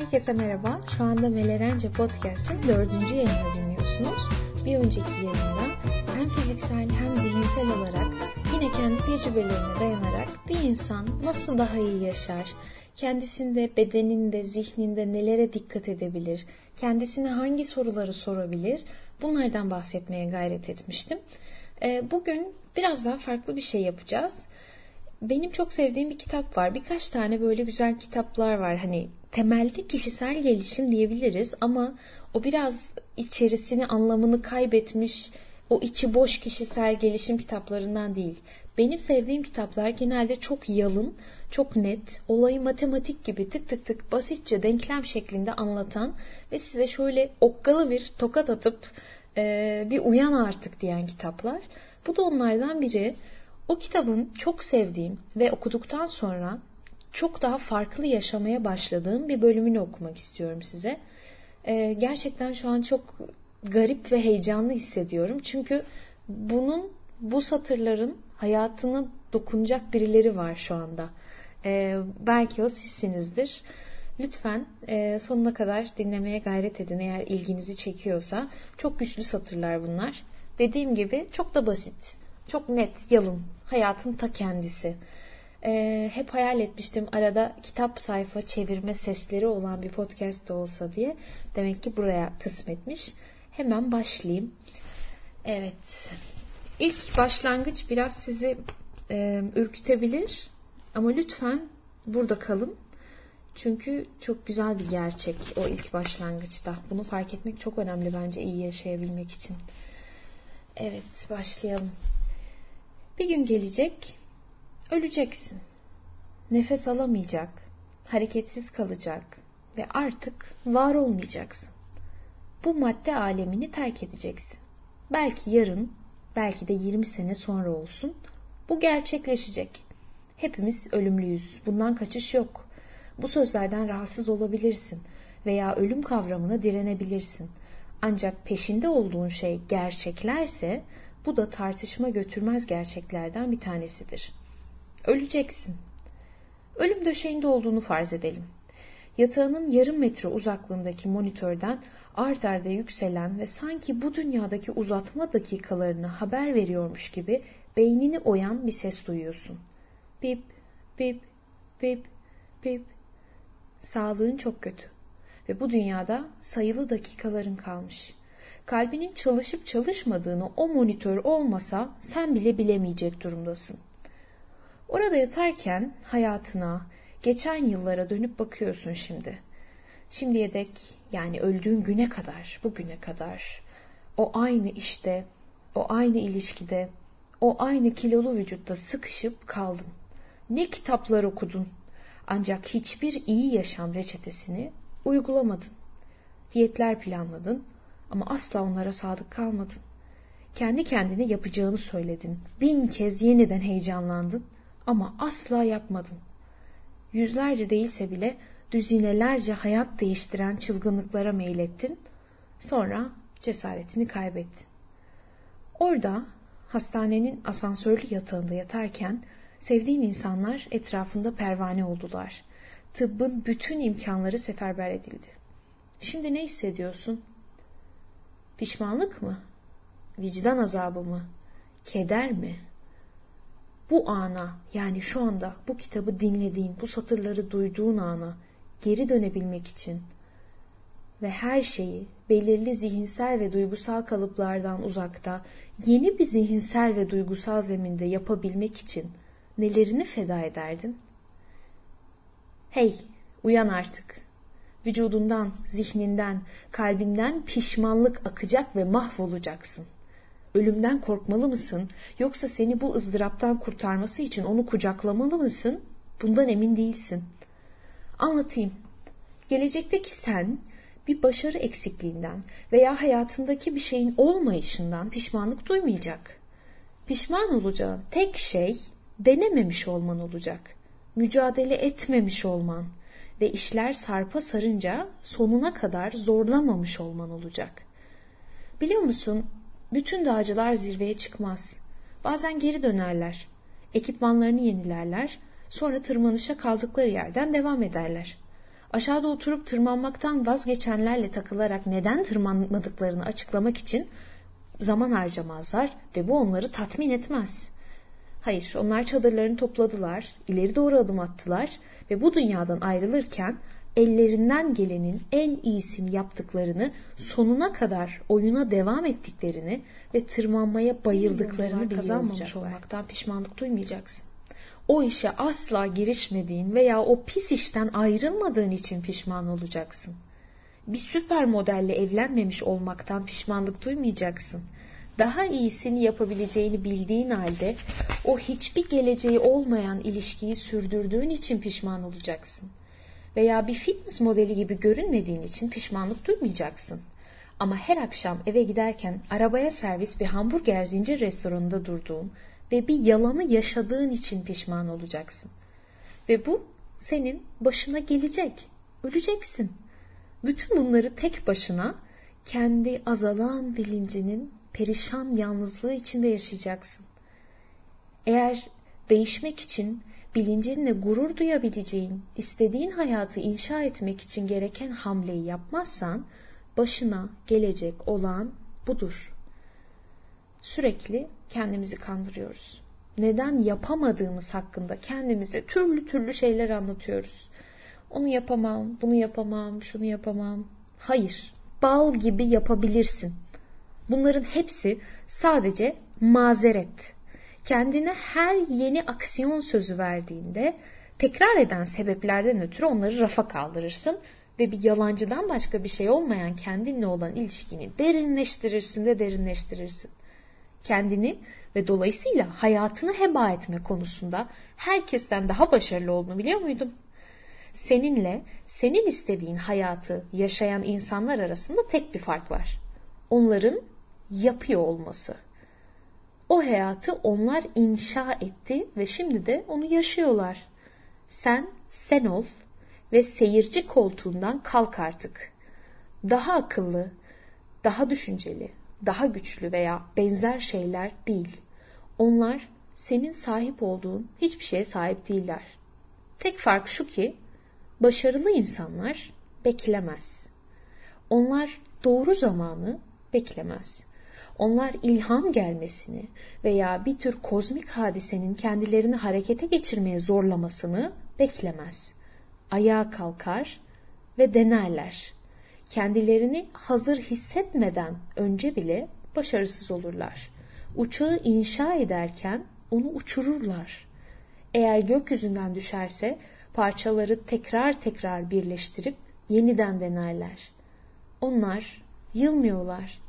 Herkese merhaba. Şu anda Melerence Podcast'in dördüncü yayını dinliyorsunuz. Bir önceki yayında hem fiziksel hem zihinsel olarak yine kendi tecrübelerine dayanarak bir insan nasıl daha iyi yaşar, kendisinde, bedeninde, zihninde nelere dikkat edebilir, kendisine hangi soruları sorabilir bunlardan bahsetmeye gayret etmiştim. Ee, bugün biraz daha farklı bir şey yapacağız benim çok sevdiğim bir kitap var. Birkaç tane böyle güzel kitaplar var. Hani temelde kişisel gelişim diyebiliriz ama o biraz içerisini anlamını kaybetmiş o içi boş kişisel gelişim kitaplarından değil. Benim sevdiğim kitaplar genelde çok yalın, çok net, olayı matematik gibi tık tık tık basitçe denklem şeklinde anlatan ve size şöyle okkalı bir tokat atıp e, bir uyan artık diyen kitaplar. Bu da onlardan biri. O kitabın çok sevdiğim ve okuduktan sonra çok daha farklı yaşamaya başladığım bir bölümünü okumak istiyorum size. Ee, gerçekten şu an çok garip ve heyecanlı hissediyorum. Çünkü bunun, bu satırların hayatını dokunacak birileri var şu anda. Ee, belki o sizsinizdir. Lütfen e, sonuna kadar dinlemeye gayret edin eğer ilginizi çekiyorsa. Çok güçlü satırlar bunlar. Dediğim gibi çok da basit. Çok net, yalın. Hayatın ta kendisi. Ee, hep hayal etmiştim arada kitap sayfa çevirme sesleri olan bir podcast da olsa diye. Demek ki buraya kısmetmiş. Hemen başlayayım. Evet. İlk başlangıç biraz sizi e, ürkütebilir. Ama lütfen burada kalın. Çünkü çok güzel bir gerçek o ilk başlangıçta. Bunu fark etmek çok önemli bence iyi yaşayabilmek için. Evet başlayalım. Bir gün gelecek, öleceksin. Nefes alamayacak, hareketsiz kalacak ve artık var olmayacaksın. Bu madde alemini terk edeceksin. Belki yarın, belki de 20 sene sonra olsun. Bu gerçekleşecek. Hepimiz ölümlüyüz. Bundan kaçış yok. Bu sözlerden rahatsız olabilirsin veya ölüm kavramına direnebilirsin. Ancak peşinde olduğun şey gerçeklerse bu da tartışma götürmez gerçeklerden bir tanesidir. Öleceksin. Ölüm döşeğinde olduğunu farz edelim. Yatağının yarım metre uzaklığındaki monitörden art arda yükselen ve sanki bu dünyadaki uzatma dakikalarını haber veriyormuş gibi beynini oyan bir ses duyuyorsun. Bip, bip, bip, bip. Sağlığın çok kötü ve bu dünyada sayılı dakikaların kalmış. Kalbinin çalışıp çalışmadığını o monitör olmasa sen bile bilemeyecek durumdasın. Orada yatarken hayatına, geçen yıllara dönüp bakıyorsun şimdi. Şimdiye dek yani öldüğün güne kadar, bugüne kadar o aynı işte, o aynı ilişkide, o aynı kilolu vücutta sıkışıp kaldın. Ne kitaplar okudun ancak hiçbir iyi yaşam reçetesini uygulamadın. Diyetler planladın ama asla onlara sadık kalmadın. Kendi kendine yapacağını söyledin. Bin kez yeniden heyecanlandın ama asla yapmadın. Yüzlerce değilse bile düzinelerce hayat değiştiren çılgınlıklara meylettin. Sonra cesaretini kaybettin. Orada hastanenin asansörlü yatağında yatarken sevdiğin insanlar etrafında pervane oldular. Tıbbın bütün imkanları seferber edildi. Şimdi ne hissediyorsun? Pişmanlık mı? Vicdan azabı mı? Keder mi? Bu ana yani şu anda bu kitabı dinlediğin, bu satırları duyduğun ana geri dönebilmek için ve her şeyi belirli zihinsel ve duygusal kalıplardan uzakta yeni bir zihinsel ve duygusal zeminde yapabilmek için nelerini feda ederdin? Hey, uyan artık. Vücudundan, zihninden, kalbinden pişmanlık akacak ve mahvolacaksın. Ölümden korkmalı mısın? Yoksa seni bu ızdıraptan kurtarması için onu kucaklamalı mısın? Bundan emin değilsin. Anlatayım. Gelecekteki sen bir başarı eksikliğinden veya hayatındaki bir şeyin olmayışından pişmanlık duymayacak. Pişman olacağın tek şey denememiş olman olacak. Mücadele etmemiş olman ve işler sarpa sarınca sonuna kadar zorlamamış olman olacak. Biliyor musun? Bütün dağcılar zirveye çıkmaz. Bazen geri dönerler. Ekipmanlarını yenilerler. Sonra tırmanışa kaldıkları yerden devam ederler. Aşağıda oturup tırmanmaktan vazgeçenlerle takılarak neden tırmanmadıklarını açıklamak için zaman harcamazlar ve bu onları tatmin etmez. Hayır, onlar çadırlarını topladılar, ileri doğru adım attılar ve bu dünyadan ayrılırken ellerinden gelenin en iyisini yaptıklarını, sonuna kadar oyuna devam ettiklerini ve tırmanmaya bayıldıklarını kazanmamış olmaktan pişmanlık duymayacaksın. O işe asla girişmediğin veya o pis işten ayrılmadığın için pişman olacaksın. Bir süper modelle evlenmemiş olmaktan pişmanlık duymayacaksın. Daha iyisini yapabileceğini bildiğin halde o hiçbir geleceği olmayan ilişkiyi sürdürdüğün için pişman olacaksın veya bir fitness modeli gibi görünmediğin için pişmanlık duymayacaksın. Ama her akşam eve giderken arabaya servis bir hamburger zincir restoranında durduğun ve bir yalanı yaşadığın için pişman olacaksın. Ve bu senin başına gelecek. Öleceksin. Bütün bunları tek başına kendi azalan bilincinin perişan yalnızlığı içinde yaşayacaksın. Eğer değişmek için bilincinle gurur duyabileceğin, istediğin hayatı inşa etmek için gereken hamleyi yapmazsan başına gelecek olan budur. Sürekli kendimizi kandırıyoruz. Neden yapamadığımız hakkında kendimize türlü türlü şeyler anlatıyoruz. Onu yapamam, bunu yapamam, şunu yapamam. Hayır, bal gibi yapabilirsin. Bunların hepsi sadece mazeret kendine her yeni aksiyon sözü verdiğinde tekrar eden sebeplerden ötürü onları rafa kaldırırsın ve bir yalancıdan başka bir şey olmayan kendinle olan ilişkini derinleştirirsin de derinleştirirsin. Kendini ve dolayısıyla hayatını heba etme konusunda herkesten daha başarılı olduğunu biliyor muydun? Seninle senin istediğin hayatı yaşayan insanlar arasında tek bir fark var. Onların yapıyor olması. O hayatı onlar inşa etti ve şimdi de onu yaşıyorlar. Sen sen ol ve seyirci koltuğundan kalk artık. Daha akıllı, daha düşünceli, daha güçlü veya benzer şeyler değil. Onlar senin sahip olduğun hiçbir şeye sahip değiller. Tek fark şu ki başarılı insanlar beklemez. Onlar doğru zamanı beklemez. Onlar ilham gelmesini veya bir tür kozmik hadisenin kendilerini harekete geçirmeye zorlamasını beklemez. Ayağa kalkar ve denerler. Kendilerini hazır hissetmeden önce bile başarısız olurlar. Uçağı inşa ederken onu uçururlar. Eğer gökyüzünden düşerse parçaları tekrar tekrar birleştirip yeniden denerler. Onlar yılmıyorlar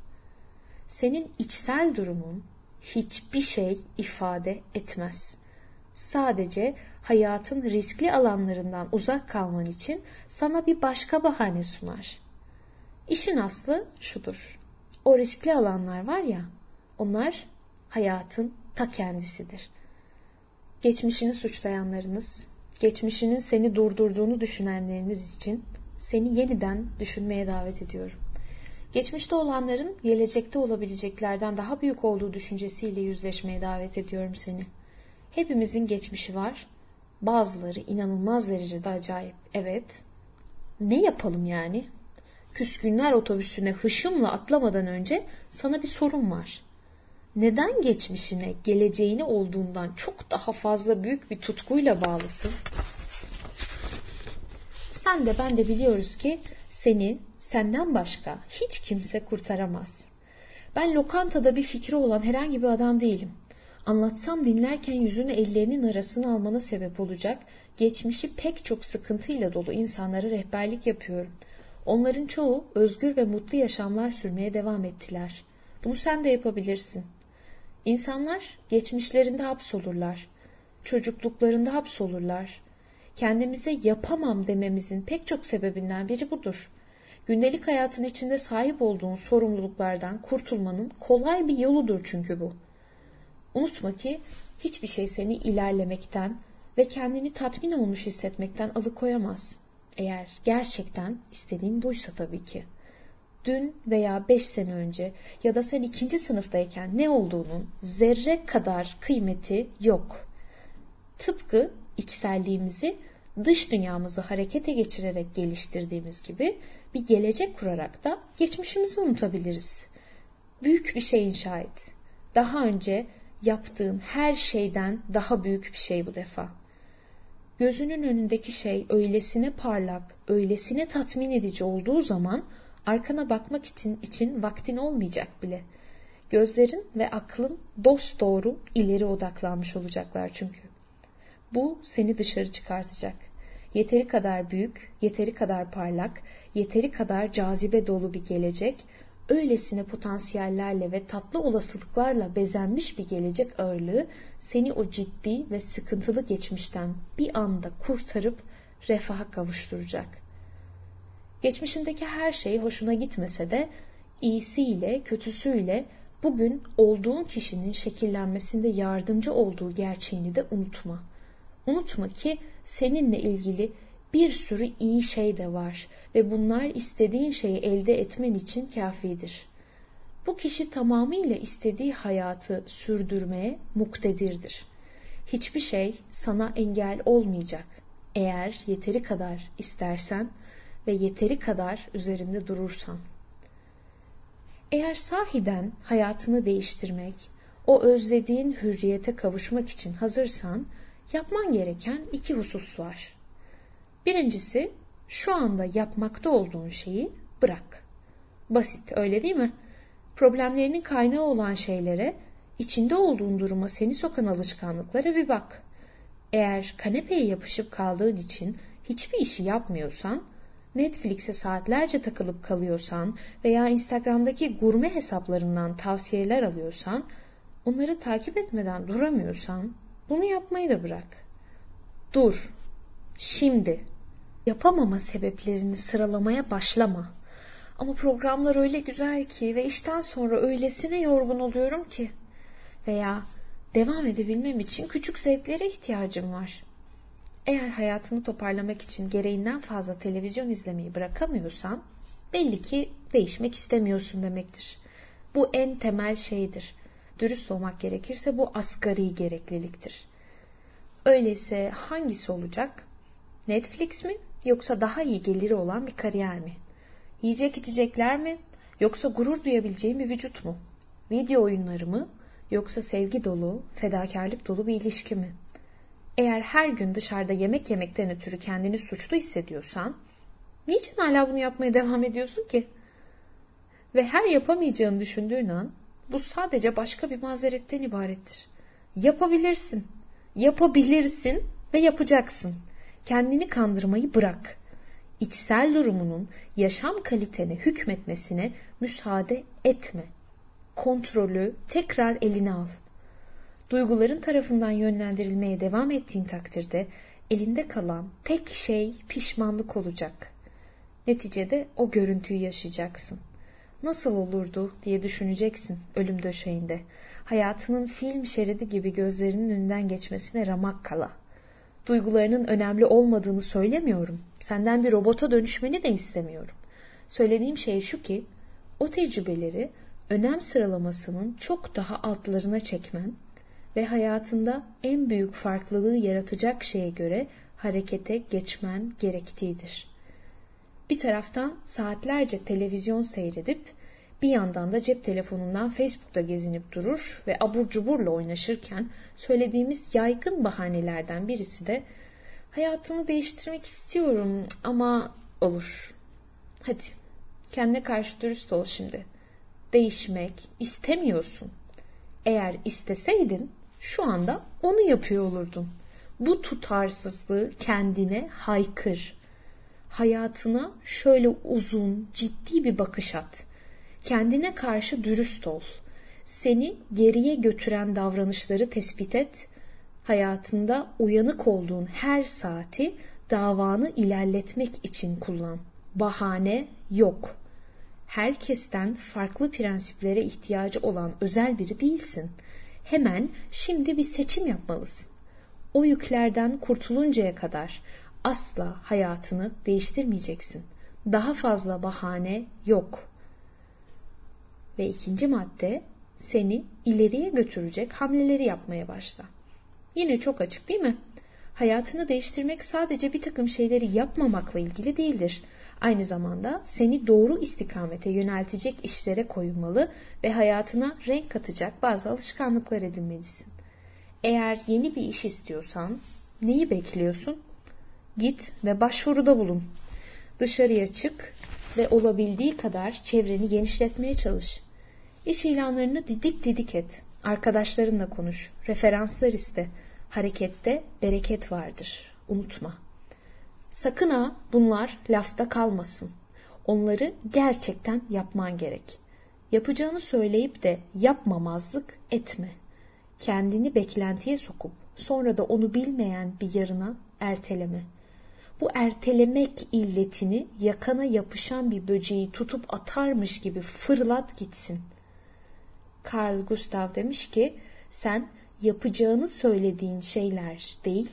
senin içsel durumun hiçbir şey ifade etmez. Sadece hayatın riskli alanlarından uzak kalman için sana bir başka bahane sunar. İşin aslı şudur. O riskli alanlar var ya, onlar hayatın ta kendisidir. Geçmişini suçlayanlarınız, geçmişinin seni durdurduğunu düşünenleriniz için seni yeniden düşünmeye davet ediyorum. Geçmişte olanların gelecekte olabileceklerden daha büyük olduğu düşüncesiyle yüzleşmeye davet ediyorum seni. Hepimizin geçmişi var. Bazıları inanılmaz derecede acayip. Evet. Ne yapalım yani? Küskünler otobüsüne hışımla atlamadan önce sana bir sorun var. Neden geçmişine, geleceğini olduğundan çok daha fazla büyük bir tutkuyla bağlısın? Sen de ben de biliyoruz ki seni senden başka hiç kimse kurtaramaz. Ben lokantada bir fikri olan herhangi bir adam değilim. Anlatsam dinlerken yüzünü ellerinin arasına almana sebep olacak, geçmişi pek çok sıkıntıyla dolu insanlara rehberlik yapıyorum. Onların çoğu özgür ve mutlu yaşamlar sürmeye devam ettiler. Bunu sen de yapabilirsin. İnsanlar geçmişlerinde hapsolurlar. Çocukluklarında hapsolurlar. Kendimize yapamam dememizin pek çok sebebinden biri budur. Gündelik hayatın içinde sahip olduğun sorumluluklardan kurtulmanın kolay bir yoludur çünkü bu. Unutma ki hiçbir şey seni ilerlemekten ve kendini tatmin olmuş hissetmekten alıkoyamaz. Eğer gerçekten istediğin buysa tabii ki. Dün veya beş sene önce ya da sen ikinci sınıftayken ne olduğunun zerre kadar kıymeti yok. Tıpkı içselliğimizi dış dünyamızı harekete geçirerek geliştirdiğimiz gibi bir gelecek kurarak da geçmişimizi unutabiliriz. Büyük bir şey inşa et. Daha önce yaptığın her şeyden daha büyük bir şey bu defa. Gözünün önündeki şey öylesine parlak, öylesine tatmin edici olduğu zaman arkana bakmak için için vaktin olmayacak bile. Gözlerin ve aklın dost doğru ileri odaklanmış olacaklar çünkü. Bu seni dışarı çıkartacak. Yeteri kadar büyük, yeteri kadar parlak, yeteri kadar cazibe dolu bir gelecek, öylesine potansiyellerle ve tatlı olasılıklarla bezenmiş bir gelecek ağırlığı seni o ciddi ve sıkıntılı geçmişten bir anda kurtarıp refaha kavuşturacak. Geçmişindeki her şey hoşuna gitmese de iyisiyle, kötüsüyle bugün olduğun kişinin şekillenmesinde yardımcı olduğu gerçeğini de unutma. Unutma ki seninle ilgili bir sürü iyi şey de var ve bunlar istediğin şeyi elde etmen için kafidir. Bu kişi tamamıyla istediği hayatı sürdürmeye muktedirdir. Hiçbir şey sana engel olmayacak. Eğer yeteri kadar istersen ve yeteri kadar üzerinde durursan. Eğer sahiden hayatını değiştirmek, o özlediğin hürriyete kavuşmak için hazırsan, yapman gereken iki husus var. Birincisi, şu anda yapmakta olduğun şeyi bırak. Basit, öyle değil mi? Problemlerinin kaynağı olan şeylere, içinde olduğun duruma seni sokan alışkanlıklara bir bak. Eğer kanepeye yapışıp kaldığın için hiçbir işi yapmıyorsan, Netflix'e saatlerce takılıp kalıyorsan veya Instagram'daki gurme hesaplarından tavsiyeler alıyorsan, onları takip etmeden duramıyorsan bunu yapmayı da bırak. Dur. Şimdi. Yapamama sebeplerini sıralamaya başlama. Ama programlar öyle güzel ki ve işten sonra öylesine yorgun oluyorum ki. Veya devam edebilmem için küçük zevklere ihtiyacım var. Eğer hayatını toparlamak için gereğinden fazla televizyon izlemeyi bırakamıyorsan belli ki değişmek istemiyorsun demektir. Bu en temel şeydir. Dürüst olmak gerekirse bu asgari gerekliliktir. Öyleyse hangisi olacak? Netflix mi yoksa daha iyi geliri olan bir kariyer mi? Yiyecek içecekler mi yoksa gurur duyabileceğim bir vücut mu? Video oyunları mı yoksa sevgi dolu, fedakarlık dolu bir ilişki mi? Eğer her gün dışarıda yemek yemekten ötürü kendini suçlu hissediyorsan, niçin hala bunu yapmaya devam ediyorsun ki? Ve her yapamayacağını düşündüğün an, bu sadece başka bir mazeretten ibarettir. Yapabilirsin. Yapabilirsin ve yapacaksın. Kendini kandırmayı bırak. İçsel durumunun yaşam kalitene hükmetmesine müsaade etme. Kontrolü tekrar eline al. Duyguların tarafından yönlendirilmeye devam ettiğin takdirde elinde kalan tek şey pişmanlık olacak. Neticede o görüntüyü yaşayacaksın. Nasıl olurdu diye düşüneceksin ölüm döşeğinde. Hayatının film şeridi gibi gözlerinin önünden geçmesine ramak kala. Duygularının önemli olmadığını söylemiyorum. Senden bir robota dönüşmeni de istemiyorum. Söylediğim şey şu ki o tecrübeleri önem sıralamasının çok daha altlarına çekmen ve hayatında en büyük farklılığı yaratacak şeye göre harekete geçmen gerektiğidir. Bir taraftan saatlerce televizyon seyredip bir yandan da cep telefonundan Facebook'ta gezinip durur ve abur cuburla oynaşırken söylediğimiz yaygın bahanelerden birisi de hayatımı değiştirmek istiyorum ama olur. Hadi kendine karşı dürüst ol şimdi. Değişmek istemiyorsun. Eğer isteseydin şu anda onu yapıyor olurdun. Bu tutarsızlığı kendine haykır. Hayatına şöyle uzun, ciddi bir bakış at. Kendine karşı dürüst ol. Seni geriye götüren davranışları tespit et. Hayatında uyanık olduğun her saati davanı ilerletmek için kullan. Bahane yok. Herkesten farklı prensiplere ihtiyacı olan özel biri değilsin. Hemen şimdi bir seçim yapmalısın. O yüklerden kurtuluncaya kadar asla hayatını değiştirmeyeceksin. Daha fazla bahane yok. Ve ikinci madde seni ileriye götürecek hamleleri yapmaya başla. Yine çok açık değil mi? Hayatını değiştirmek sadece bir takım şeyleri yapmamakla ilgili değildir. Aynı zamanda seni doğru istikamete yöneltecek işlere koyulmalı ve hayatına renk katacak bazı alışkanlıklar edinmelisin. Eğer yeni bir iş istiyorsan neyi bekliyorsun? Git ve başvuruda bulun. Dışarıya çık ve olabildiği kadar çevreni genişletmeye çalış. İş ilanlarını didik didik et. Arkadaşlarınla konuş. Referanslar iste. Harekette bereket vardır. Unutma. Sakın ha bunlar lafta kalmasın. Onları gerçekten yapman gerek. Yapacağını söyleyip de yapmamazlık etme. Kendini beklentiye sokup sonra da onu bilmeyen bir yarına erteleme. Bu ertelemek illetini yakana yapışan bir böceği tutup atarmış gibi fırlat gitsin. Carl Gustav demiş ki sen yapacağını söylediğin şeyler değil,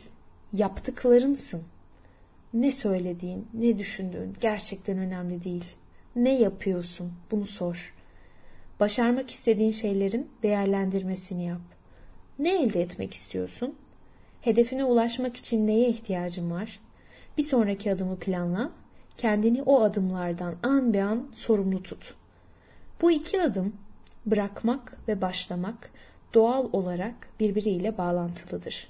yaptıklarınsın. Ne söylediğin, ne düşündüğün gerçekten önemli değil. Ne yapıyorsun? Bunu sor. Başarmak istediğin şeylerin değerlendirmesini yap. Ne elde etmek istiyorsun? Hedefine ulaşmak için neye ihtiyacın var? Bir sonraki adımı planla. Kendini o adımlardan an be an sorumlu tut. Bu iki adım bırakmak ve başlamak doğal olarak birbiriyle bağlantılıdır.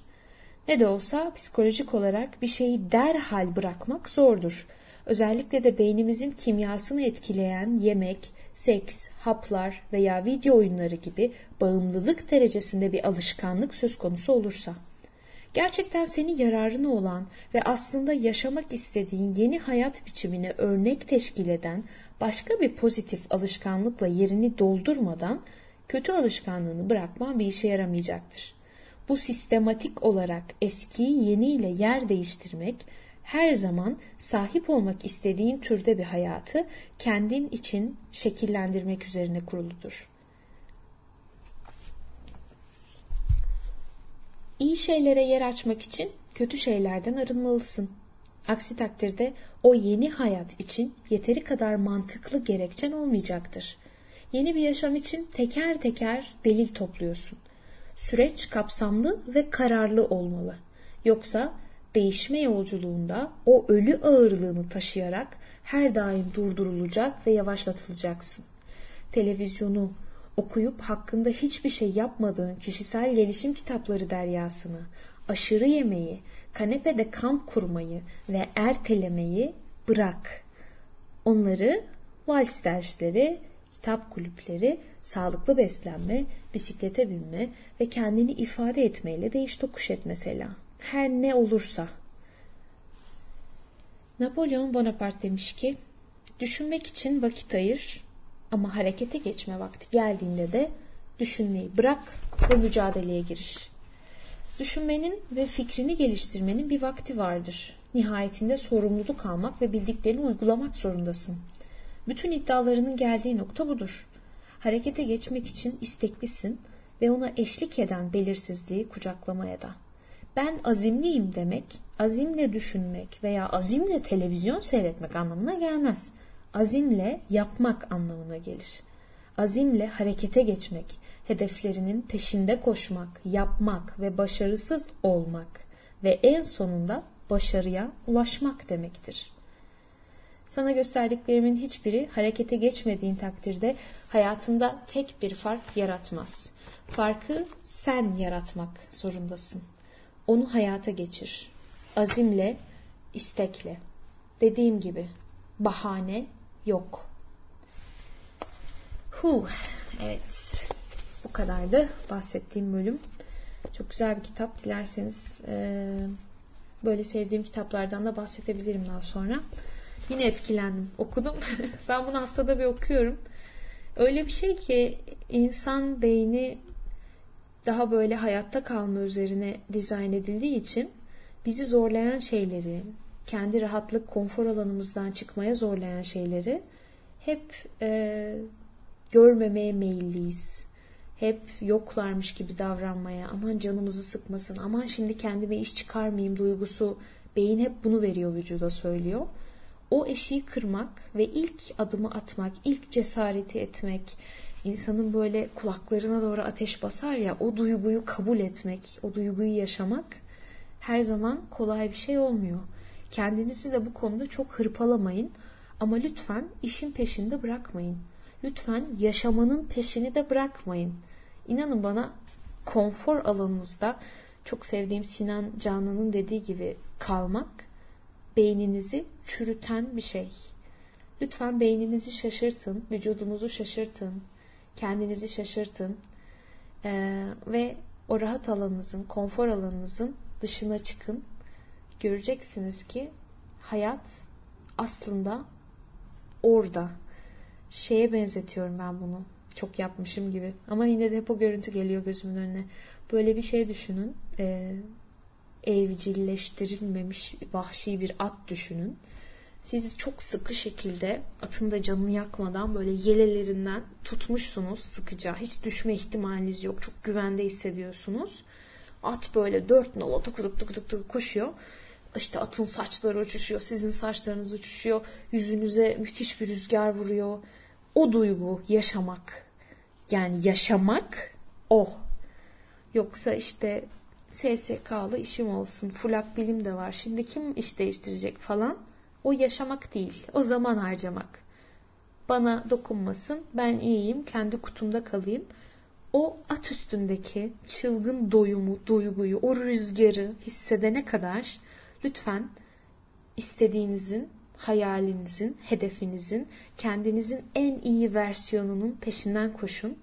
Ne de olsa psikolojik olarak bir şeyi derhal bırakmak zordur. Özellikle de beynimizin kimyasını etkileyen yemek, seks, haplar veya video oyunları gibi bağımlılık derecesinde bir alışkanlık söz konusu olursa. Gerçekten seni yararına olan ve aslında yaşamak istediğin yeni hayat biçimine örnek teşkil eden başka bir pozitif alışkanlıkla yerini doldurmadan kötü alışkanlığını bırakman bir işe yaramayacaktır. Bu sistematik olarak eskiyi yeniyle yer değiştirmek her zaman sahip olmak istediğin türde bir hayatı kendin için şekillendirmek üzerine kuruludur. İyi şeylere yer açmak için kötü şeylerden arınmalısın. Aksi takdirde o yeni hayat için yeteri kadar mantıklı gerekçen olmayacaktır. Yeni bir yaşam için teker teker delil topluyorsun. Süreç kapsamlı ve kararlı olmalı. Yoksa değişme yolculuğunda o ölü ağırlığını taşıyarak her daim durdurulacak ve yavaşlatılacaksın. Televizyonu, okuyup hakkında hiçbir şey yapmadığın kişisel gelişim kitapları deryasını, aşırı yemeği, kanepede kamp kurmayı ve ertelemeyi bırak. Onları vals dersleri, kitap kulüpleri, sağlıklı beslenme, bisiklete binme ve kendini ifade etmeyle değiş tokuş et mesela. Her ne olursa. Napolyon Bonaparte demiş ki, düşünmek için vakit ayır ama harekete geçme vakti geldiğinde de düşünmeyi bırak ve mücadeleye giriş. Düşünmenin ve fikrini geliştirmenin bir vakti vardır. Nihayetinde sorumluluk almak ve bildiklerini uygulamak zorundasın. Bütün iddialarının geldiği nokta budur. Harekete geçmek için isteklisin ve ona eşlik eden belirsizliği kucaklamaya da. Ben azimliyim demek, azimle düşünmek veya azimle televizyon seyretmek anlamına gelmez. Azimle yapmak anlamına gelir. Azimle harekete geçmek, hedeflerinin peşinde koşmak, yapmak ve başarısız olmak ve en sonunda başarıya ulaşmak demektir. Sana gösterdiklerimin hiçbiri harekete geçmediğin takdirde hayatında tek bir fark yaratmaz. Farkı sen yaratmak zorundasın. Onu hayata geçir. Azimle, istekle. Dediğim gibi bahane yok. Huh, evet. Bu kadardı bahsettiğim bölüm. Çok güzel bir kitap. Dilerseniz e, böyle sevdiğim kitaplardan da bahsedebilirim daha sonra. Yine etkilendim. Okudum. ben bunu haftada bir okuyorum. Öyle bir şey ki insan beyni daha böyle hayatta kalma üzerine dizayn edildiği için bizi zorlayan şeyleri, kendi rahatlık, konfor alanımızdan çıkmaya zorlayan şeyleri hep e, görmemeye meyilliyiz. Hep yoklarmış gibi davranmaya, aman canımızı sıkmasın, aman şimdi kendime iş çıkarmayayım duygusu beyin hep bunu veriyor vücuda söylüyor o eşiği kırmak ve ilk adımı atmak, ilk cesareti etmek, insanın böyle kulaklarına doğru ateş basar ya o duyguyu kabul etmek, o duyguyu yaşamak her zaman kolay bir şey olmuyor. Kendinizi de bu konuda çok hırpalamayın. Ama lütfen işin peşinde bırakmayın. Lütfen yaşamanın peşini de bırakmayın. İnanın bana konfor alanınızda çok sevdiğim Sinan Canan'ın dediği gibi kalmak beyninizi çürüten bir şey. Lütfen beyninizi şaşırtın, vücudunuzu şaşırtın, kendinizi şaşırtın ee, ve o rahat alanınızın, konfor alanınızın dışına çıkın. Göreceksiniz ki hayat aslında orada. Şeye benzetiyorum ben bunu. Çok yapmışım gibi. Ama yine de hep o görüntü geliyor gözümün önüne. Böyle bir şey düşünün. Ee, evcilleştirilmemiş vahşi bir at düşünün. Siz çok sıkı şekilde atın da canını yakmadan böyle yelelerinden tutmuşsunuz sıkıca. Hiç düşme ihtimaliniz yok. Çok güvende hissediyorsunuz. At böyle dört nala tık tık tık tık koşuyor. İşte atın saçları uçuşuyor, sizin saçlarınız uçuşuyor. Yüzünüze müthiş bir rüzgar vuruyor. O duygu yaşamak. Yani yaşamak o. Yoksa işte SSK'lı işim olsun, fulak bilim de var. Şimdi kim iş değiştirecek falan. O yaşamak değil. O zaman harcamak. Bana dokunmasın. Ben iyiyim. Kendi kutumda kalayım. O at üstündeki çılgın doyumu, duyguyu, o rüzgarı hissedene kadar lütfen istediğinizin, hayalinizin, hedefinizin, kendinizin en iyi versiyonunun peşinden koşun.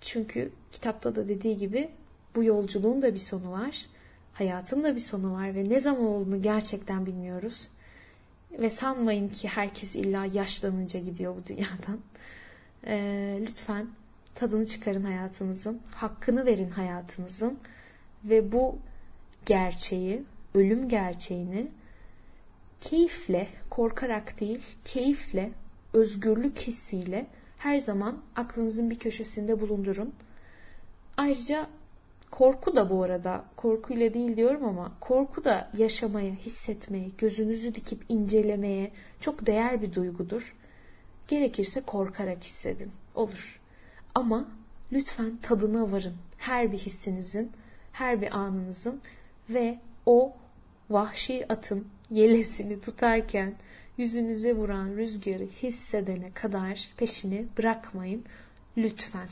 Çünkü kitapta da dediği gibi bu yolculuğun da bir sonu var. Hayatın da bir sonu var ve ne zaman olduğunu gerçekten bilmiyoruz. Ve sanmayın ki herkes illa yaşlanınca gidiyor bu dünyadan. Ee, lütfen tadını çıkarın hayatınızın, hakkını verin hayatınızın ve bu gerçeği, ölüm gerçeğini keyifle, korkarak değil, keyifle, özgürlük hissiyle her zaman aklınızın bir köşesinde bulundurun. Ayrıca korku da bu arada, korkuyla değil diyorum ama korku da yaşamaya, hissetmeye, gözünüzü dikip incelemeye çok değer bir duygudur. Gerekirse korkarak hissedin. Olur. Ama lütfen tadına varın. Her bir hissinizin, her bir anınızın ve o vahşi atın yelesini tutarken yüzünüze vuran rüzgarı hissedene kadar peşini bırakmayın lütfen.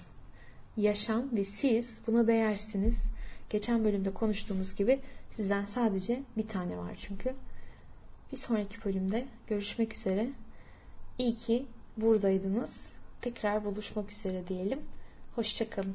Yaşam ve siz buna değersiniz. Geçen bölümde konuştuğumuz gibi sizden sadece bir tane var çünkü. Bir sonraki bölümde görüşmek üzere. İyi ki buradaydınız. Tekrar buluşmak üzere diyelim. Hoşçakalın.